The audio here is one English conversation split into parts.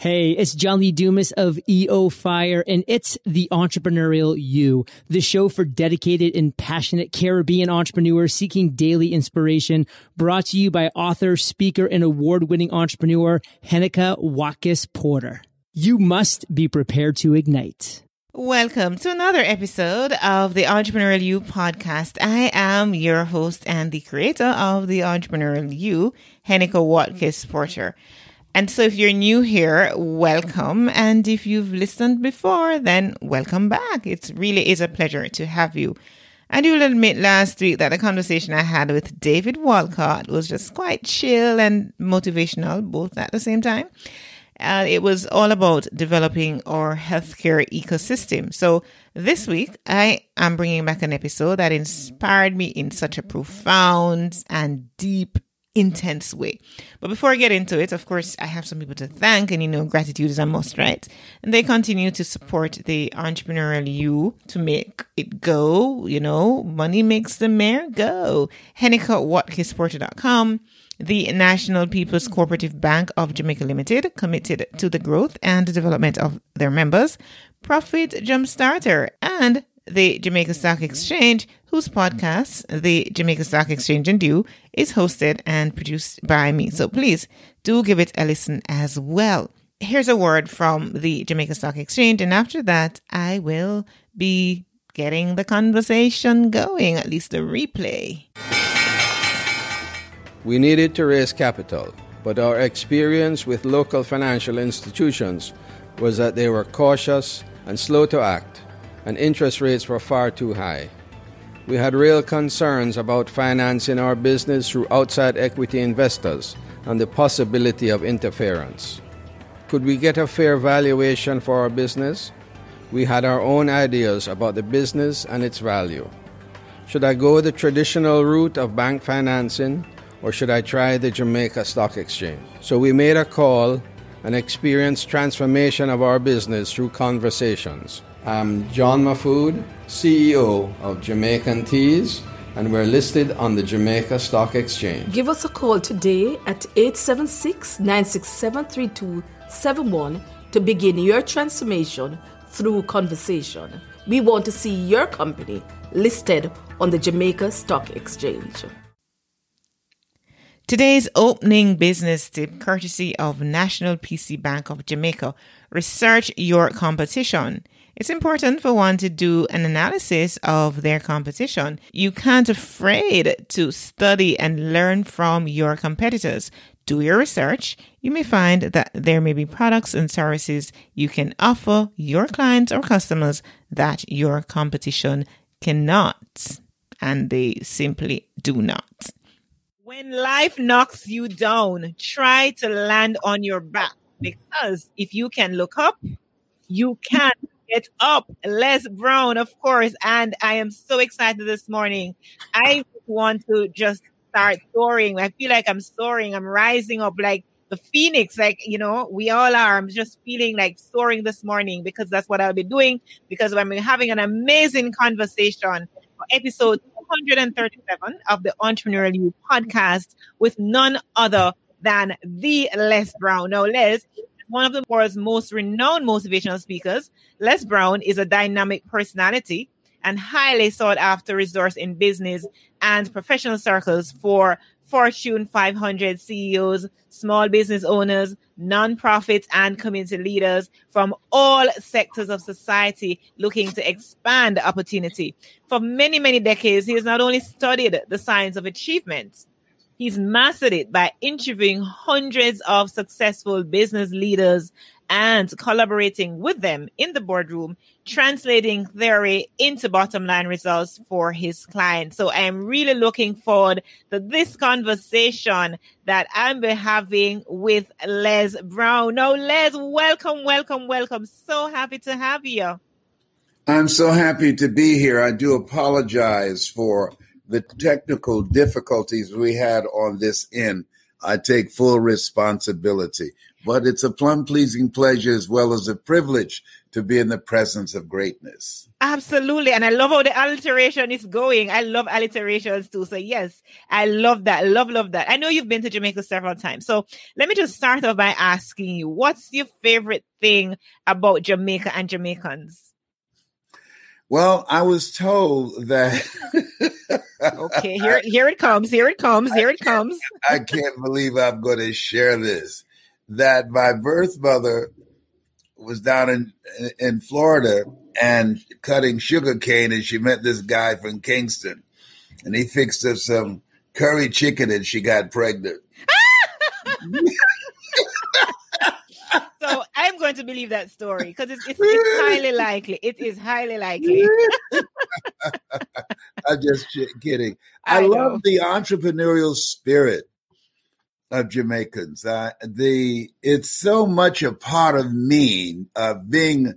Hey, it's John Lee Dumas of EO Fire, and it's the Entrepreneurial You, the show for dedicated and passionate Caribbean entrepreneurs seeking daily inspiration, brought to you by author, speaker, and award-winning entrepreneur Heneka Watkis Porter. You must be prepared to ignite. Welcome to another episode of the Entrepreneurial You podcast. I am your host and the creator of the Entrepreneurial You, Heneka Watkis Porter. And so if you're new here, welcome. And if you've listened before, then welcome back. It really is a pleasure to have you. And you'll admit last week that the conversation I had with David Walcott was just quite chill and motivational, both at the same time. Uh, it was all about developing our healthcare ecosystem. So this week, I am bringing back an episode that inspired me in such a profound and deep intense way. But before I get into it, of course, I have some people to thank, and you know, gratitude is a must, right? And they continue to support the entrepreneurial you to make it go. You know, money makes the mare go. HenekaWatkisporter.com. The National People's Cooperative Bank of Jamaica Limited, committed to the growth and development of their members, Profit Jumpstarter, and the Jamaica Stock Exchange, whose podcast, the Jamaica Stock Exchange and You, is hosted and produced by me. So please do give it a listen as well. Here's a word from the Jamaica Stock Exchange, and after that, I will be getting the conversation going, at least the replay. We needed to raise capital, but our experience with local financial institutions was that they were cautious and slow to act and interest rates were far too high. We had real concerns about financing our business through outside equity investors and the possibility of interference. Could we get a fair valuation for our business? We had our own ideas about the business and its value. Should I go the traditional route of bank financing or should I try the Jamaica Stock Exchange? So we made a call and experienced transformation of our business through conversations. I'm John Mahfood, CEO of Jamaican Teas, and we're listed on the Jamaica Stock Exchange. Give us a call today at 876 967 3271 to begin your transformation through conversation. We want to see your company listed on the Jamaica Stock Exchange. Today's opening business tip, courtesy of National PC Bank of Jamaica research your competition. It's important for one to do an analysis of their competition. You can't afraid to study and learn from your competitors. Do your research. You may find that there may be products and services you can offer your clients or customers that your competition cannot, and they simply do not. When life knocks you down, try to land on your back because if you can look up, you can Get up, Les Brown, of course. And I am so excited this morning. I want to just start soaring. I feel like I'm soaring. I'm rising up like the phoenix. Like, you know, we all are. I'm just feeling like soaring this morning because that's what I'll be doing because I'm having an amazing conversation episode 237 of the Entrepreneurial You podcast with none other than the Les Brown. Now, Les one of the world's most renowned motivational speakers, Les Brown is a dynamic personality and highly sought after resource in business and professional circles for Fortune 500 CEOs, small business owners, nonprofits, and community leaders from all sectors of society looking to expand opportunity. For many, many decades, he has not only studied the science of achievement, He's mastered it by interviewing hundreds of successful business leaders and collaborating with them in the boardroom, translating theory into bottom line results for his clients. So I am really looking forward to this conversation that I'm having with Les Brown. Now, Les, welcome, welcome, welcome. So happy to have you. I'm so happy to be here. I do apologize for the technical difficulties we had on this end, I take full responsibility. but it's a plum pleasing pleasure as well as a privilege to be in the presence of greatness. Absolutely. And I love how the alliteration is going. I love alliterations too. So yes, I love that. Love, love that. I know you've been to Jamaica several times. So let me just start off by asking you, what's your favorite thing about Jamaica and Jamaicans? Well, I was told that. okay, here, here it comes. Here it comes. Here it comes. I can't believe I'm going to share this. That my birth mother was down in in Florida and cutting sugar cane, and she met this guy from Kingston, and he fixed her some curry chicken, and she got pregnant. so I'm going to believe that story because it's, it's, it's, highly likely. It is highly likely. I'm just kidding. I, I love the entrepreneurial spirit of Jamaicans. Uh, the it's so much a part of me of being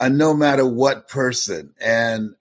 a no matter what person. And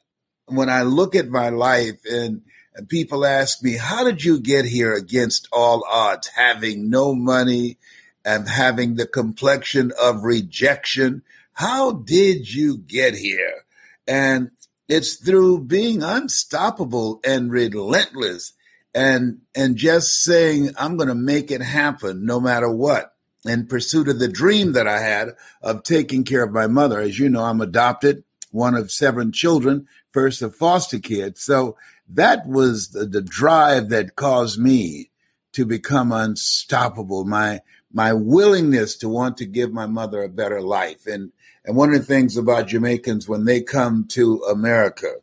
when I look at my life and, and people ask me, how did you get here against all odds, having no money and having the complexion of rejection? How did you get here? And it's through being unstoppable and relentless and and just saying I'm going to make it happen no matter what in pursuit of the dream that I had of taking care of my mother. As you know, I'm adopted, one of seven children, first a foster kid. So that was the, the drive that caused me to become unstoppable. My my willingness to want to give my mother a better life. And and one of the things about Jamaicans when they come to America,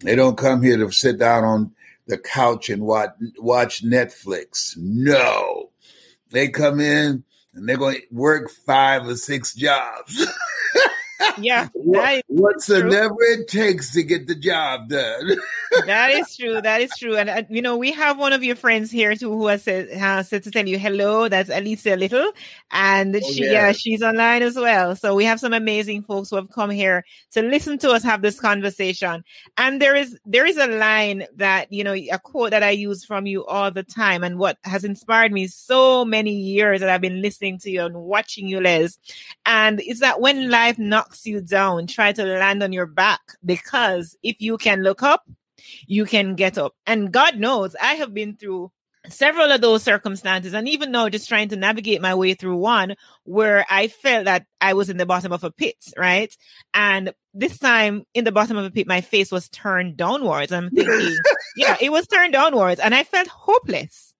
they don't come here to sit down on the couch and watch watch Netflix. No. They come in and they're going to work five or six jobs. Yeah, what, whatsoever it takes to get the job done. that is true. That is true. And uh, you know, we have one of your friends here too who has said, has said to tell you hello. That's Alicia Little, and oh, she, yeah. yeah, she's online as well. So we have some amazing folks who have come here to listen to us have this conversation. And there is there is a line that you know a quote that I use from you all the time, and what has inspired me so many years that I've been listening to you and watching you, Les, and is that when life knocks knocks you down, try to land on your back because if you can look up, you can get up. And God knows I have been through several of those circumstances and even now just trying to navigate my way through one where I felt that I was in the bottom of a pit, right? And this time in the bottom of a pit, my face was turned downwards. I'm thinking, yeah, it was turned downwards and I felt hopeless.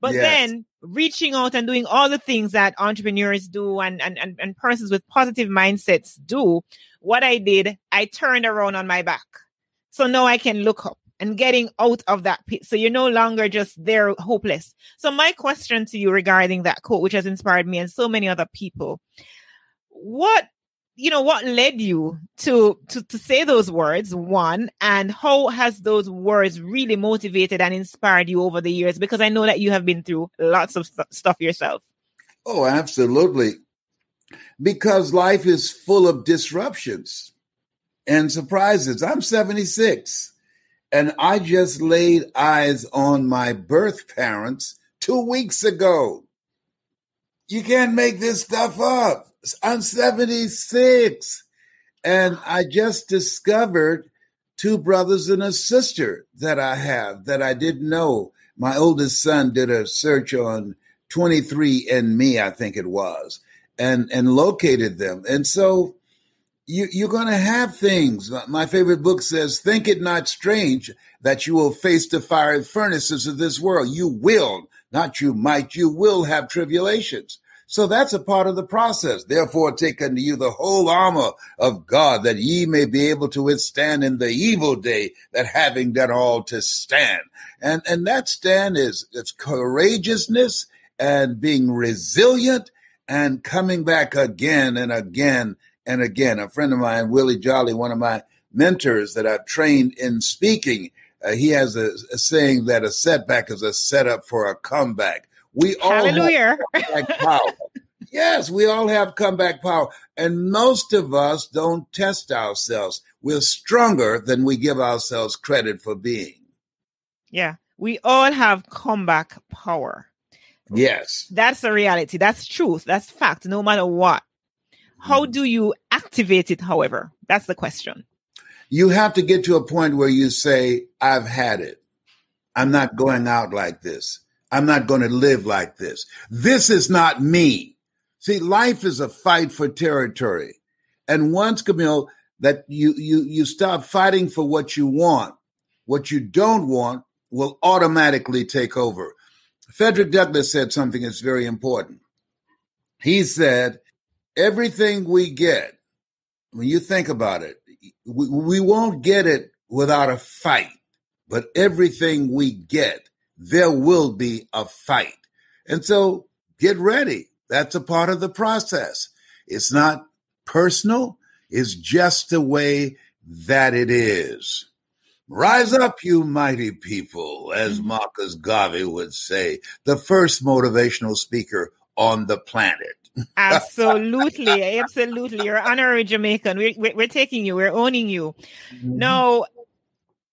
But yes. then reaching out and doing all the things that entrepreneurs do and, and, and, and persons with positive mindsets do, what I did, I turned around on my back. So now I can look up and getting out of that pit. So you're no longer just there hopeless. So my question to you regarding that quote, which has inspired me and so many other people, what you know what led you to, to to say those words one and how has those words really motivated and inspired you over the years? Because i know that you have been through lots of st- stuff yourself. Oh absolutely. Because life is full of disruptions and surprises. I'm 76 and i just laid eyes on my birth parents two weeks ago. You can't make this stuff up I'm 76. And I just discovered two brothers and a sister that I have that I didn't know. My oldest son did a search on 23andMe, I think it was, and, and located them. And so you, you're going to have things. My favorite book says, Think it not strange that you will face the fiery furnaces of this world. You will, not you might, you will have tribulations. So that's a part of the process. Therefore, take unto you the whole armor of God that ye may be able to withstand in the evil day that having done all to stand. And, and that stand is, it's courageousness and being resilient and coming back again and again and again. A friend of mine, Willie Jolly, one of my mentors that I've trained in speaking, uh, he has a, a saying that a setback is a setup for a comeback. We all Hallelujah. power. yes, we all have comeback power. And most of us don't test ourselves. We're stronger than we give ourselves credit for being. Yeah, we all have comeback power. Yes. That's a reality. That's truth. That's fact, no matter what. How mm. do you activate it, however? That's the question. You have to get to a point where you say, I've had it. I'm not going out like this. I'm not going to live like this. This is not me. See, life is a fight for territory. And once, Camille, that you, you, you stop fighting for what you want, what you don't want will automatically take over. Frederick Douglass said something that's very important. He said, everything we get, when you think about it, we, we won't get it without a fight, but everything we get, there will be a fight. And so get ready. That's a part of the process. It's not personal. It's just the way that it is. Rise up, you mighty people, as mm-hmm. Marcus Garvey would say, the first motivational speaker on the planet. absolutely, absolutely. You're honorary Jamaican. We're, we're, taking you. We're owning you. Mm-hmm. No,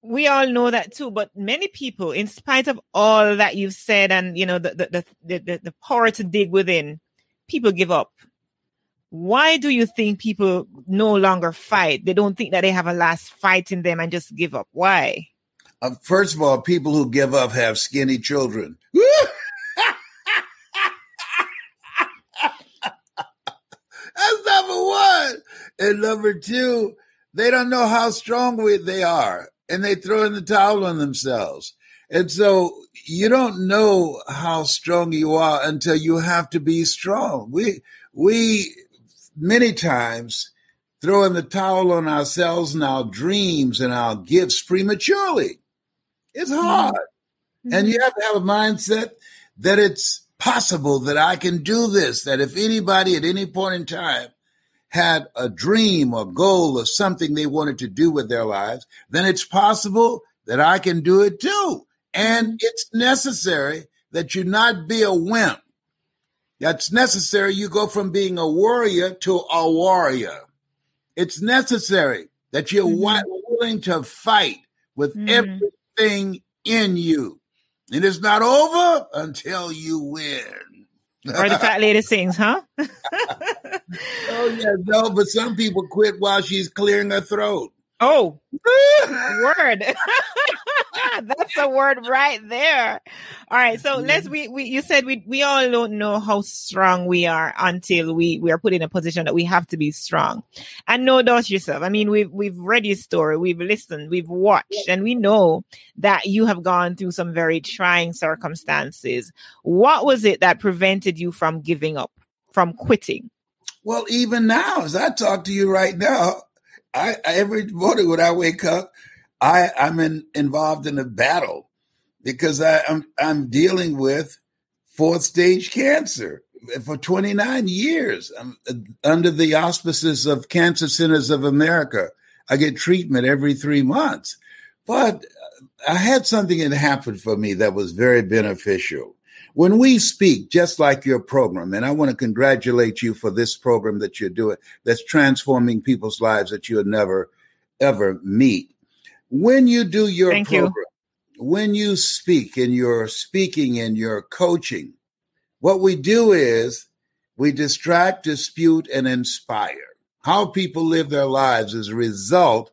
we all know that too. But many people, in spite of all that you've said, and you know the the the, the, the power to dig within, people give up. Why do you think people no longer fight? They don't think that they have a last fight in them and just give up. Why? Uh, first of all, people who give up have skinny children. That's number one. And number two, they don't know how strong we, they are and they throw in the towel on themselves. And so you don't know how strong you are until you have to be strong. We, we many times throw in the towel on ourselves and our dreams and our gifts prematurely. It's mm-hmm. hard. Mm-hmm. And you have to have a mindset that it's possible that I can do this, that if anybody at any point in time had a dream or goal or something they wanted to do with their lives, then it's possible that I can do it too. And it's necessary that you not be a wimp. That's necessary. You go from being a warrior to a warrior. It's necessary that you're mm-hmm. willing to fight with mm-hmm. everything in you. And it's not over until you win. Or the fat lady sings, huh? oh yeah, no, but some people quit while she's clearing her throat. Oh, word. That's a word right there. All right. So mm-hmm. let's, we, we, you said we, we all don't know how strong we are until we, we are put in a position that we have to be strong. And no doubt yourself. I mean, we've, we've read your story, we've listened, we've watched, and we know that you have gone through some very trying circumstances. What was it that prevented you from giving up, from quitting? Well, even now, as I talk to you right now, I every morning when I wake up, I I'm in, involved in a battle because I, I'm I'm dealing with fourth stage cancer for 29 years. I'm uh, under the auspices of Cancer Centers of America. I get treatment every three months, but I had something that happened for me that was very beneficial. When we speak, just like your program, and I want to congratulate you for this program that you're doing that's transforming people's lives that you'll never, ever meet. When you do your Thank program, you. when you speak and you're speaking and you're coaching, what we do is we distract, dispute, and inspire. How people live their lives is a result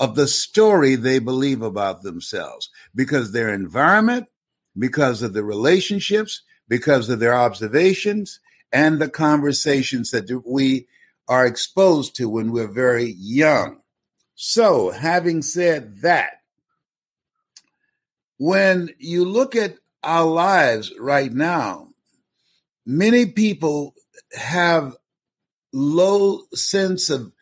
of the story they believe about themselves because their environment, because of the relationships, because of their observations, and the conversations that we are exposed to when we're very young. So, having said that, when you look at our lives right now, many people have low sense of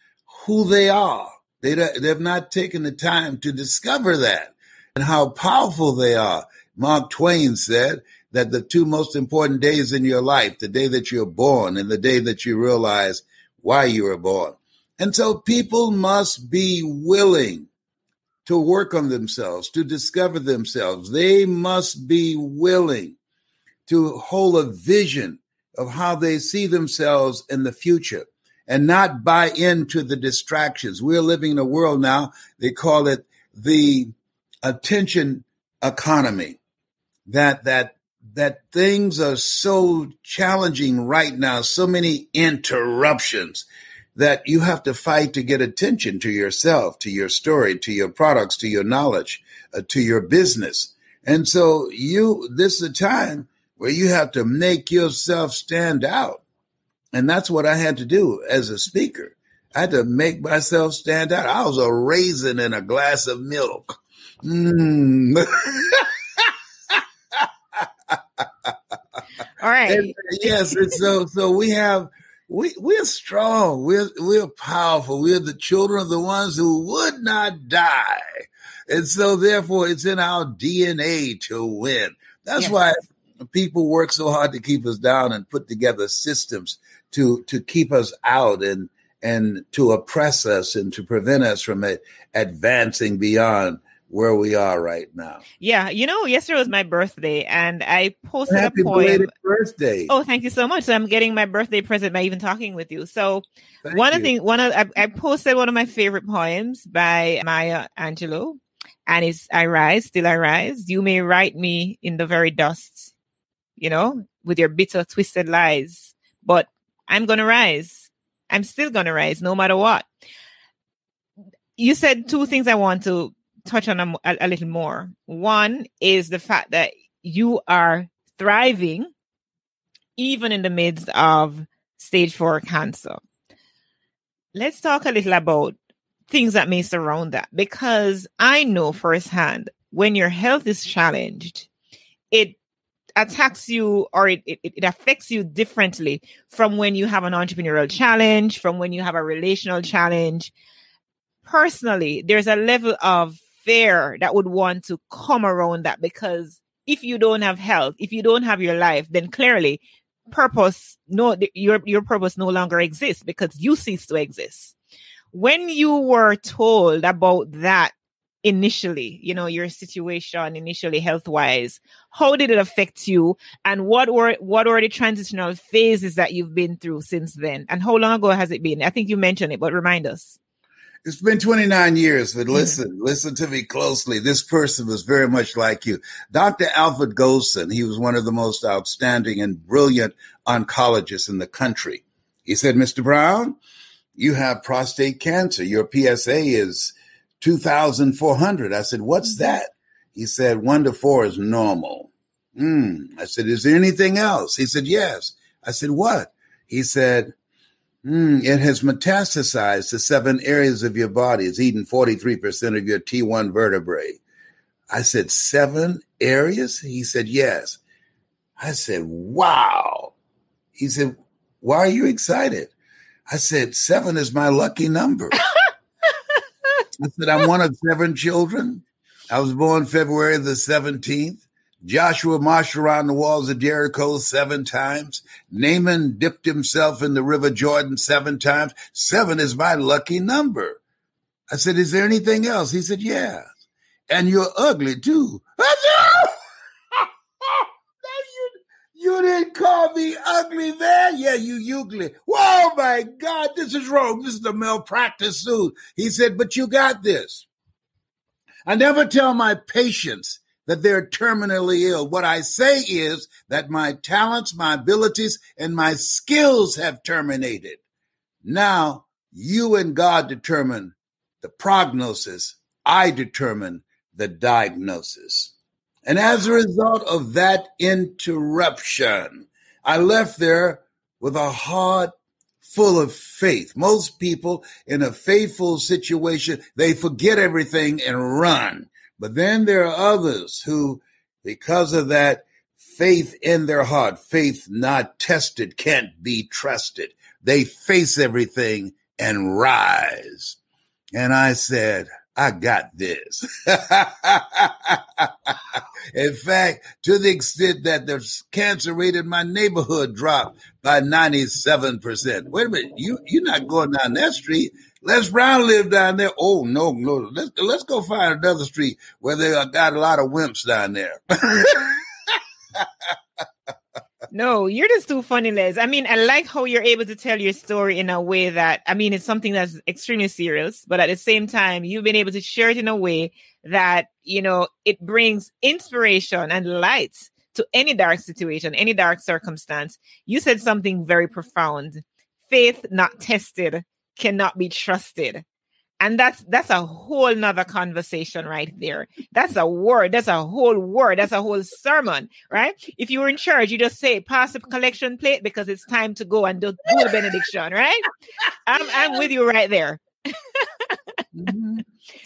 who they are. They, they've not taken the time to discover that and how powerful they are Mark Twain said that the two most important days in your life, the day that you're born and the day that you realize why you were born. And so people must be willing to work on themselves, to discover themselves. They must be willing to hold a vision of how they see themselves in the future and not buy into the distractions. We're living in a world now, they call it the attention economy that that that things are so challenging right now, so many interruptions that you have to fight to get attention to yourself, to your story, to your products, to your knowledge, uh, to your business. And so you, this is a time where you have to make yourself stand out. And that's what I had to do as a speaker. I had to make myself stand out. I was a raisin in a glass of milk. Mm. All right. And, yes, and so so we have we we're strong. We're we're powerful. We're the children of the ones who would not die. And so therefore it's in our DNA to win. That's yes. why people work so hard to keep us down and put together systems to to keep us out and and to oppress us and to prevent us from advancing beyond where we are right now. Yeah, you know, yesterday was my birthday, and I posted Happy a poem. Happy birthday! Oh, thank you so much. So I'm getting my birthday present by even talking with you. So thank one you. of the one of I, I, posted one of my favorite poems by Maya Angelou, and it's "I rise, still I rise. You may write me in the very dust, you know, with your bitter, twisted lies, but I'm gonna rise. I'm still gonna rise, no matter what." You said two things I want to touch on a, a, little more. One is the fact that you are thriving even in the midst of stage four cancer. Let's talk a little about things that may surround that because I know firsthand when your health is challenged, it attacks you or it, it, it affects you differently from when you have an entrepreneurial challenge, from when you have a relational challenge. Personally, there's a level of fair that would want to come around that because if you don't have health, if you don't have your life, then clearly purpose no your your purpose no longer exists because you cease to exist. When you were told about that initially, you know, your situation initially health wise, how did it affect you and what were what were the transitional phases that you've been through since then? And how long ago has it been? I think you mentioned it, but remind us. It's been 29 years, but listen, listen to me closely. This person was very much like you. Dr. Alfred Golson, he was one of the most outstanding and brilliant oncologists in the country. He said, Mr. Brown, you have prostate cancer. Your PSA is 2,400. I said, what's mm-hmm. that? He said, one to four is normal. Hmm. I said, is there anything else? He said, yes. I said, what? He said, Mm, it has metastasized to seven areas of your body. It's eaten 43% of your T1 vertebrae. I said, Seven areas? He said, Yes. I said, Wow. He said, Why are you excited? I said, Seven is my lucky number. I said, I'm one of seven children. I was born February the 17th. Joshua marched around the walls of Jericho seven times. Naaman dipped himself in the river Jordan seven times. Seven is my lucky number. I said, Is there anything else? He said, Yeah. And you're ugly too. I said, oh, you, you didn't call me ugly, man. Yeah, you ugly. Whoa, my God, this is wrong. This is a malpractice suit. He said, But you got this. I never tell my patients that they're terminally ill. What I say is that my talents, my abilities, and my skills have terminated. Now you and God determine the prognosis. I determine the diagnosis. And as a result of that interruption, I left there with a heart full of faith. Most people in a faithful situation, they forget everything and run. But then there are others who, because of that faith in their heart, faith not tested can't be trusted. They face everything and rise. And I said, I got this. in fact, to the extent that the cancer rate in my neighborhood dropped by 97%. Wait a minute, you, you're not going down that street. Les Brown lived down there. Oh no, no. Let's let's go find another street where they got a lot of wimps down there. no, you're just too funny, Les. I mean, I like how you're able to tell your story in a way that I mean, it's something that's extremely serious, but at the same time, you've been able to share it in a way that you know it brings inspiration and light to any dark situation, any dark circumstance. You said something very profound. Faith not tested cannot be trusted. And that's that's a whole nother conversation right there. That's a word. That's a whole word. That's a whole sermon, right? If you were in church, you just say, pass the collection plate because it's time to go and do, do the benediction, right? I'm, I'm with you right there. mm-hmm.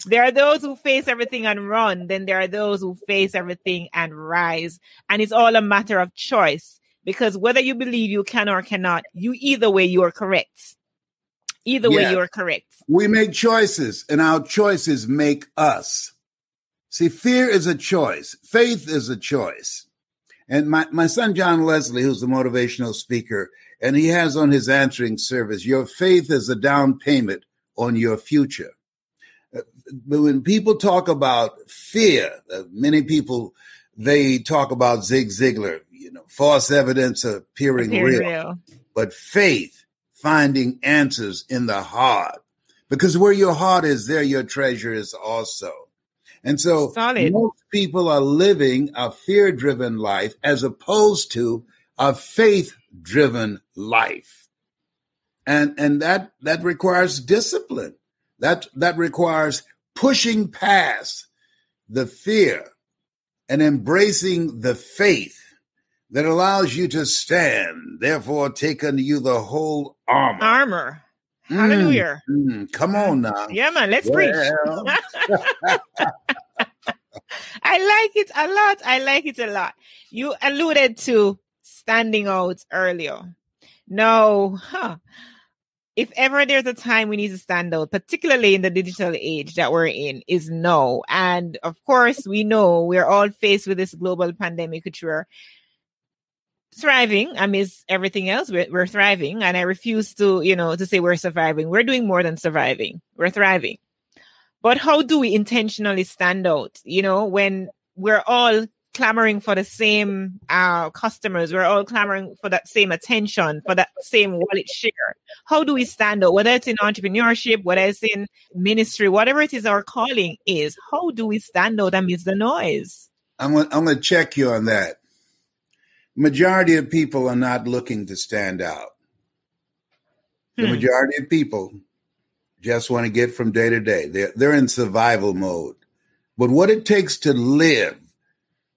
There are those who face everything and run. Then there are those who face everything and rise. And it's all a matter of choice because whether you believe you can or cannot, you either way, you are correct. Either way, you're correct. We make choices, and our choices make us. See, fear is a choice, faith is a choice. And my, my son, John Leslie, who's the motivational speaker, and he has on his answering service, your faith is a down payment on your future. Uh, but when people talk about fear, uh, many people, they talk about Zig Ziglar, you know, false evidence appearing, appearing real. real. But faith finding answers in the heart. Because where your heart is, there your treasure is also. And so Solid. most people are living a fear driven life as opposed to a faith driven life. And, and that, that requires discipline. That, that requires pushing past the fear and embracing the faith that allows you to stand. Therefore, take unto you the whole armor. Armor. Hallelujah. Mm, mm, come on now. Yeah, man. Let's well. preach. I like it a lot. I like it a lot. You alluded to standing out earlier. No, huh. If ever there's a time we need to stand out, particularly in the digital age that we're in, is no. And of course, we know we're all faced with this global pandemic, which we're thriving amidst everything else. We're, we're thriving, and I refuse to, you know, to say we're surviving. We're doing more than surviving. We're thriving. But how do we intentionally stand out? You know, when we're all clamoring for the same uh, customers, we're all clamoring for that same attention, for that same wallet share. How do we stand out? Whether it's in entrepreneurship, whether it's in ministry, whatever it is our calling is, how do we stand out amidst the noise? I'm gonna, I'm going to check you on that majority of people are not looking to stand out. The hmm. majority of people just want to get from day to day. They're, they're in survival mode. But what it takes to live,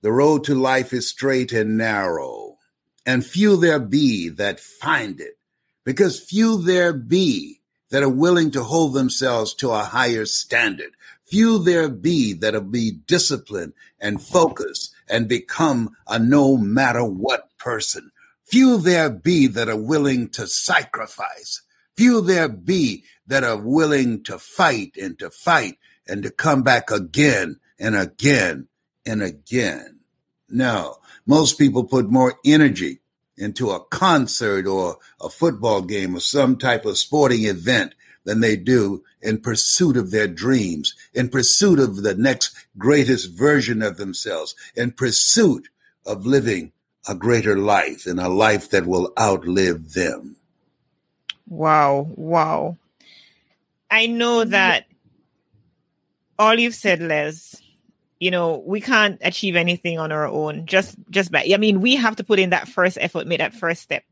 the road to life is straight and narrow, and few there be that find it, because few there be that are willing to hold themselves to a higher standard. Few there be that'll be disciplined and focused and become a no matter what person. Few there be that are willing to sacrifice. Few there be that are willing to fight and to fight and to come back again and again and again. No, most people put more energy into a concert or a football game or some type of sporting event than they do in pursuit of their dreams, in pursuit of the next greatest version of themselves, in pursuit of living a greater life and a life that will outlive them. Wow, wow. I know mm-hmm. that all you've said, Les, you know, we can't achieve anything on our own. Just just by I mean, we have to put in that first effort, make that first step.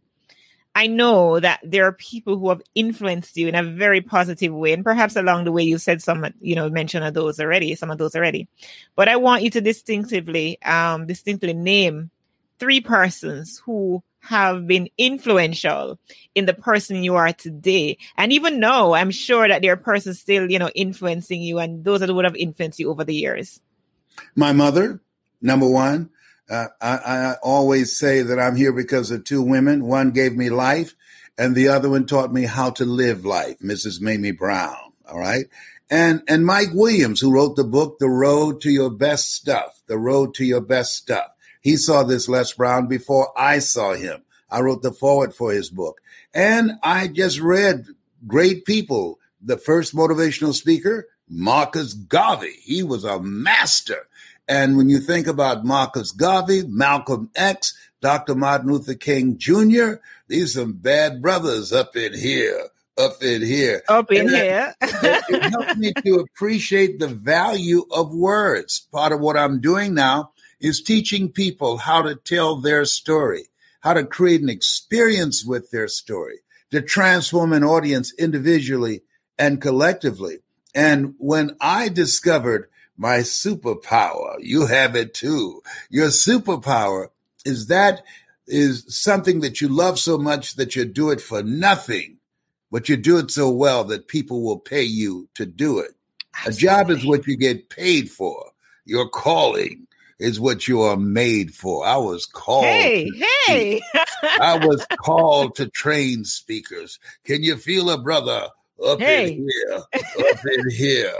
I know that there are people who have influenced you in a very positive way. And perhaps along the way, you said some, you know, mention of those already, some of those already. But I want you to distinctively, um, distinctly name three persons who have been influential in the person you are today. And even now, I'm sure that there are persons still, you know, influencing you and those that would have influenced you over the years. My mother, number one. Uh, I, I always say that I'm here because of two women. One gave me life, and the other one taught me how to live life, Mrs. Mamie Brown. All right. And, and Mike Williams, who wrote the book, The Road to Your Best Stuff, The Road to Your Best Stuff. He saw this Les Brown before I saw him. I wrote the forward for his book. And I just read great people. The first motivational speaker, Marcus Garvey. He was a master and when you think about Marcus Garvey, Malcolm X, Dr. Martin Luther King Jr., these are some bad brothers up in here, up in here. Up in and here. it, it helped me to appreciate the value of words. Part of what I'm doing now is teaching people how to tell their story, how to create an experience with their story, to transform an audience individually and collectively. And when I discovered my superpower, you have it too. Your superpower is that is something that you love so much that you do it for nothing, but you do it so well that people will pay you to do it. Absolutely. A job is what you get paid for. Your calling is what you are made for. I was called. Hey, hey. I was called to train speakers. Can you feel a brother up hey. in here? Up in here.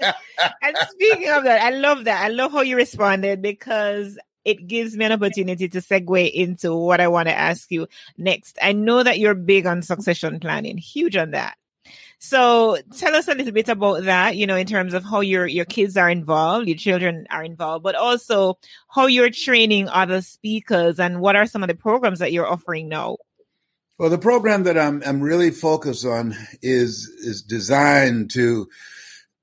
and speaking of that, I love that. I love how you responded because it gives me an opportunity to segue into what I want to ask you next. I know that you're big on succession planning, huge on that. So tell us a little bit about that, you know, in terms of how your, your kids are involved, your children are involved, but also how you're training other speakers and what are some of the programs that you're offering now? Well, the program that I'm, I'm really focused on is, is designed to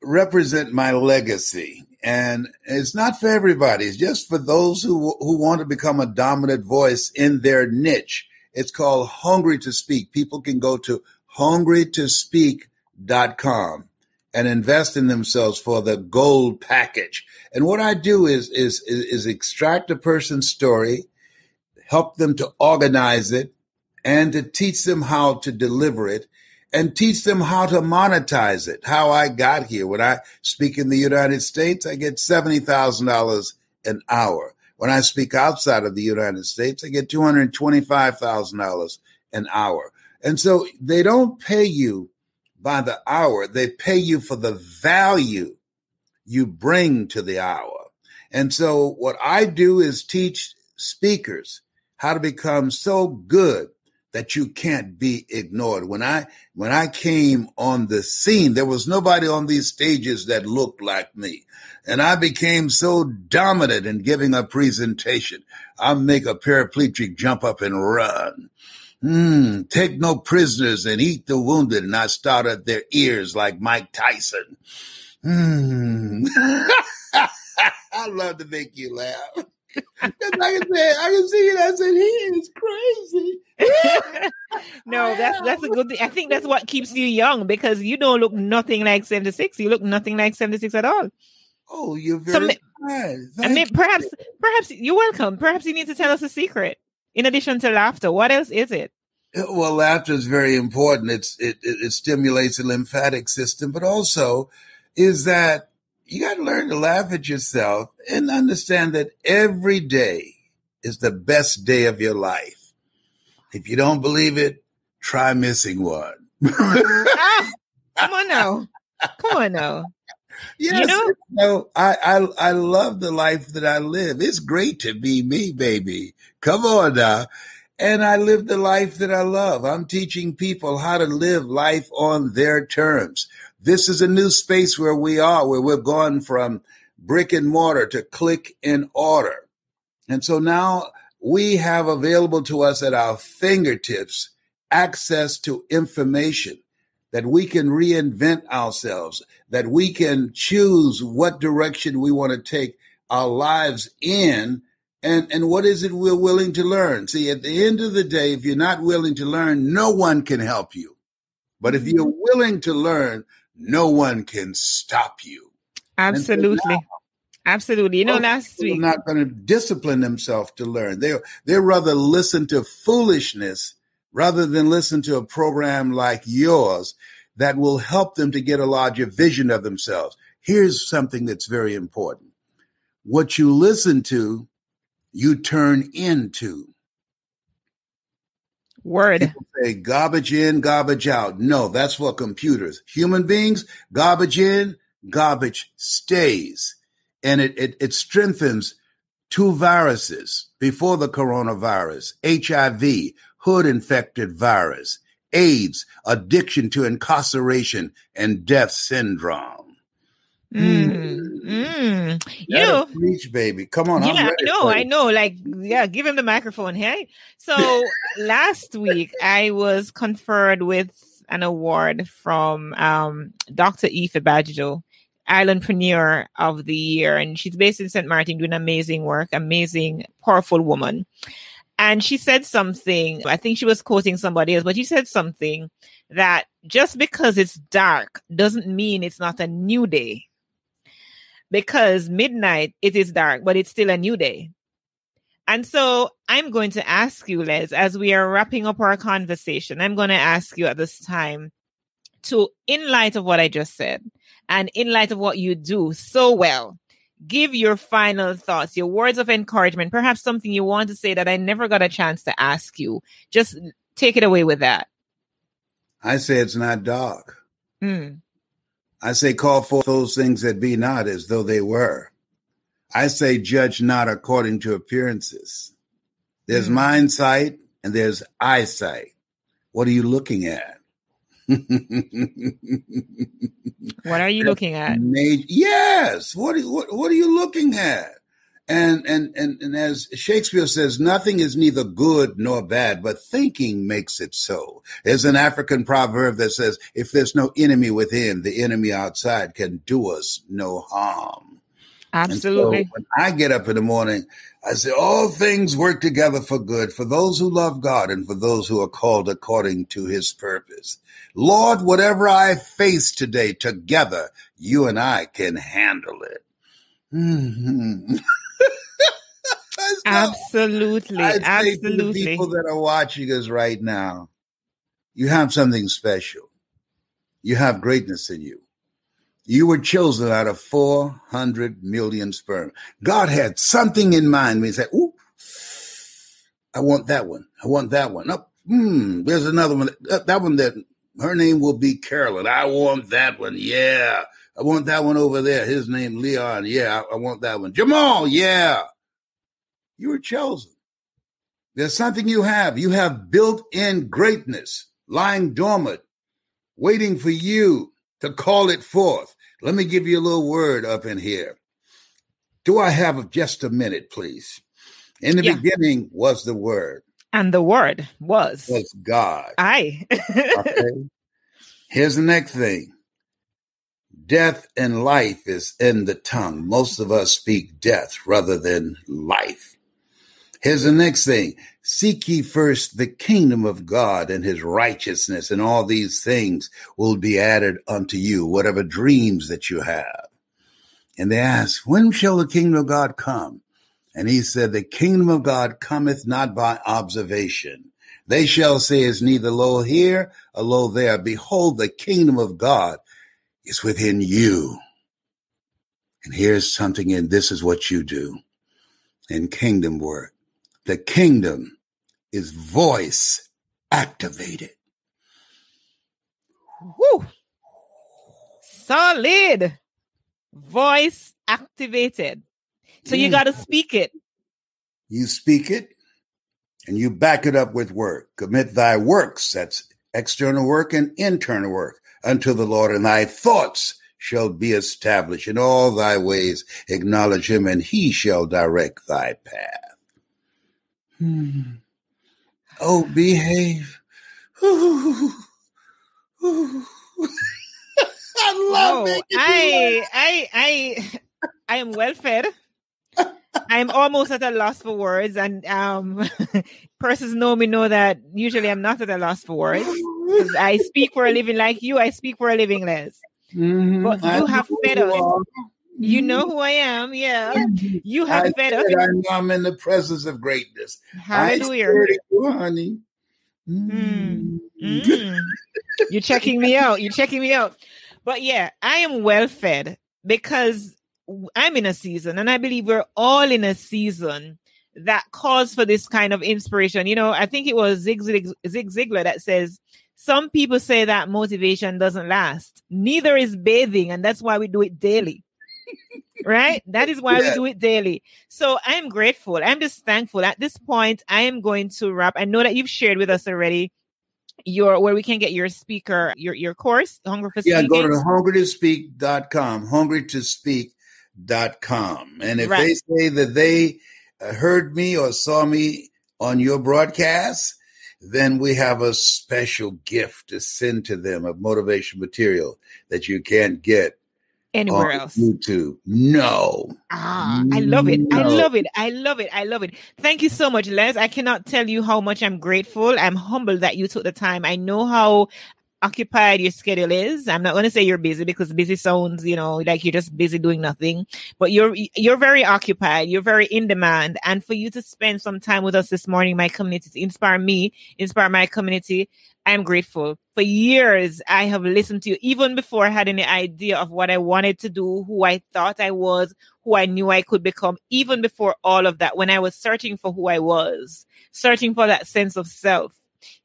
represent my legacy. And it's not for everybody. It's just for those who, who want to become a dominant voice in their niche. It's called Hungry to Speak. People can go to hungrytospeak.com and invest in themselves for the gold package. And what I do is, is, is, is extract a person's story, help them to organize it, and to teach them how to deliver it and teach them how to monetize it. How I got here. When I speak in the United States, I get $70,000 an hour. When I speak outside of the United States, I get $225,000 an hour. And so they don't pay you by the hour, they pay you for the value you bring to the hour. And so what I do is teach speakers how to become so good that you can't be ignored. When I when I came on the scene, there was nobody on these stages that looked like me. And I became so dominant in giving a presentation. I make a paraplegic jump up and run. Hmm, take no prisoners and eat the wounded. And I start at their ears like Mike Tyson. Hmm. I love to make you laugh. I can say, I can see it. I said, he is crazy. no, that's that's a good thing. I think that's what keeps you young because you don't look nothing like 76. You look nothing like 76 at all. Oh, you're very so. I mean, perhaps, perhaps you're welcome. Perhaps you need to tell us a secret in addition to laughter. What else is it? Uh, well, laughter is very important. It's it, it, it stimulates the lymphatic system, but also is that you got to learn to laugh at yourself and understand that every day is the best day of your life. If you don't believe it, try missing one. ah, come on now. Come on now. Yes, you know? you know, I, I I love the life that I live. It's great to be me, baby. Come on now. And I live the life that I love. I'm teaching people how to live life on their terms. This is a new space where we are, where we're going from brick and mortar to click and order. And so now we have available to us at our fingertips access to information that we can reinvent ourselves, that we can choose what direction we want to take our lives in and and what is it we're willing to learn? See at the end of the day if you're not willing to learn no one can help you. But if you're mm-hmm. willing to learn no one can stop you. Absolutely. now, Absolutely. You know, last week. not going to discipline themselves to learn. They they rather listen to foolishness rather than listen to a program like yours that will help them to get a larger vision of themselves. Here's something that's very important. What you listen to, you turn into. Word. People say garbage in, garbage out. No, that's for computers. Human beings, garbage in, garbage stays. And it, it, it strengthens two viruses before the coronavirus HIV, hood infected virus, AIDS, addiction to incarceration, and death syndrome. Mm, mm. You preach, baby. Come on. Yeah, I know. I know. Like, yeah, give him the microphone. Hey. So last week I was conferred with an award from um, Dr. Ife Badjo. Islandpreneur of the Year. And she's based in St. Martin doing amazing work, amazing, powerful woman. And she said something, I think she was quoting somebody else, but she said something that just because it's dark doesn't mean it's not a new day. Because midnight, it is dark, but it's still a new day. And so I'm going to ask you, Les, as we are wrapping up our conversation, I'm going to ask you at this time to, in light of what I just said, and in light of what you do so well, give your final thoughts, your words of encouragement, perhaps something you want to say that I never got a chance to ask you. Just take it away with that. I say it's not dark. Mm. I say call forth those things that be not as though they were. I say judge not according to appearances. There's mm. mind sight and there's eyesight. What are you looking at? what are you looking at? Yes. What what, what are you looking at? And, and and and as Shakespeare says, nothing is neither good nor bad, but thinking makes it so. There's an African proverb that says, "If there's no enemy within, the enemy outside can do us no harm." Absolutely. So when I get up in the morning, I say, all things work together for good for those who love God and for those who are called according to his purpose. Lord, whatever I face today, together, you and I can handle it. Mm-hmm. Absolutely. I'd absolutely. people that are watching us right now, you have something special. You have greatness in you. You were chosen out of 400 million sperm. God had something in mind he said, Ooh, I want that one. I want that one. Oh, hmm, there's another one. That one that her name will be Carolyn. I want that one. Yeah. I want that one over there. His name Leon. Yeah, I, I want that one. Jamal. Yeah. You were chosen. There's something you have. You have built in greatness lying dormant, waiting for you to call it forth. Let me give you a little word up in here. Do I have just a minute, please? In the yeah. beginning was the word. And the word was was God. I. okay. Here's the next thing. Death and life is in the tongue. Most of us speak death rather than life. Here's the next thing. Seek ye first the kingdom of God and his righteousness, and all these things will be added unto you, whatever dreams that you have. And they asked, When shall the kingdom of God come? And he said, The kingdom of God cometh not by observation. They shall say, Is neither lo here or lo there. Behold, the kingdom of God is within you. And here's something, and this is what you do in kingdom work. The kingdom is voice activated. Woo! Solid. Voice activated. So you mm. got to speak it. You speak it and you back it up with work. Commit thy works, that's external work and internal work, unto the Lord, and thy thoughts shall be established. In all thy ways acknowledge him, and he shall direct thy path. Hmm. Oh, behave. I love it. I, I, I, I am well fed. I'm almost at a loss for words, and um, persons know me know that usually I'm not at a loss for words. I speak for a living, like you. I speak for a living, Les. Mm-hmm. But you I have fed us. You know who I am, yeah. You have I fed us. I know I'm in the presence of greatness. Hallelujah, you, honey. Mm. Mm. You're checking me out. You're checking me out. But yeah, I am well fed because I'm in a season, and I believe we're all in a season that calls for this kind of inspiration. You know, I think it was Zig, Zig, Zig Ziglar that says, Some people say that motivation doesn't last. Neither is bathing, and that's why we do it daily right? That is why yeah. we do it daily. So I'm grateful. I'm just thankful. At this point, I am going to wrap. I know that you've shared with us already your where we can get your speaker, your your course, Hungry for Yeah, go to hungrytospeak.com, hungrytospeak.com. And if right. they say that they uh, heard me or saw me on your broadcast, then we have a special gift to send to them of motivation material that you can't get anywhere else. YouTube. No. Ah, I love it. I love it. I love it. I love it. Thank you so much, Les. I cannot tell you how much I'm grateful. I'm humbled that you took the time. I know how occupied your schedule is. I'm not going to say you're busy because busy sounds, you know, like you're just busy doing nothing, but you're, you're very occupied. You're very in demand. And for you to spend some time with us this morning, my community, to inspire me, inspire my community, I'm grateful. For years, I have listened to you even before I had any idea of what I wanted to do, who I thought I was, who I knew I could become, even before all of that, when I was searching for who I was, searching for that sense of self.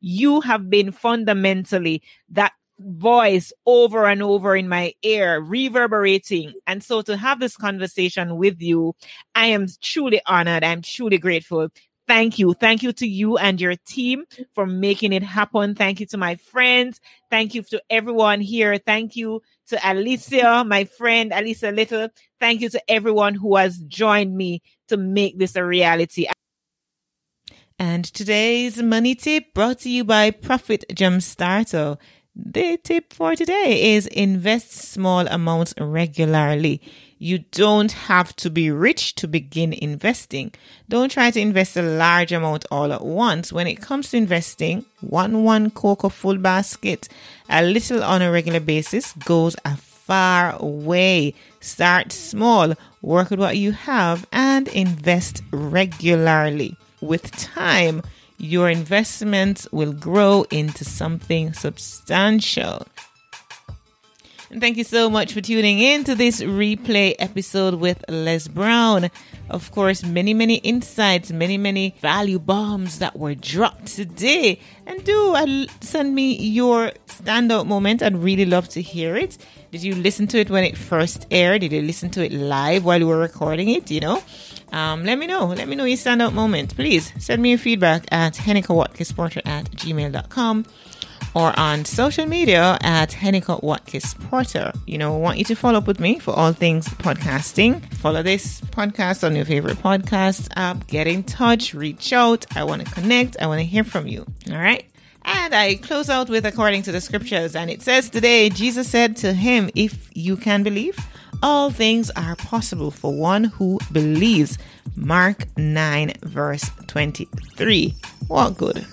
You have been fundamentally that voice over and over in my ear, reverberating. And so to have this conversation with you, I am truly honored. I'm truly grateful. Thank you. Thank you to you and your team for making it happen. Thank you to my friends. Thank you to everyone here. Thank you to Alicia, my friend, Alicia Little. Thank you to everyone who has joined me to make this a reality. And today's money tip brought to you by Profit Jumpstarter. The tip for today is invest small amounts regularly. You don't have to be rich to begin investing. Don't try to invest a large amount all at once. When it comes to investing, one one cocoa full basket, a little on a regular basis goes a far way. Start small, work with what you have, and invest regularly. With time, your investments will grow into something substantial. Thank you so much for tuning in to this replay episode with Les Brown. Of course, many, many insights, many, many value bombs that were dropped today. And do uh, send me your standout moment. I'd really love to hear it. Did you listen to it when it first aired? Did you listen to it live while you were recording it? You know? Um, let me know. Let me know your standout moment. Please send me your feedback at heneka at gmail.com or on social media at Heneka Watkis Porter. You know, I want you to follow up with me for all things podcasting. Follow this podcast on your favorite podcast app. Get in touch, reach out. I want to connect. I want to hear from you. All right. And I close out with according to the scriptures. And it says today, Jesus said to him, If you can believe, all things are possible for one who believes. Mark 9, verse 23. What good?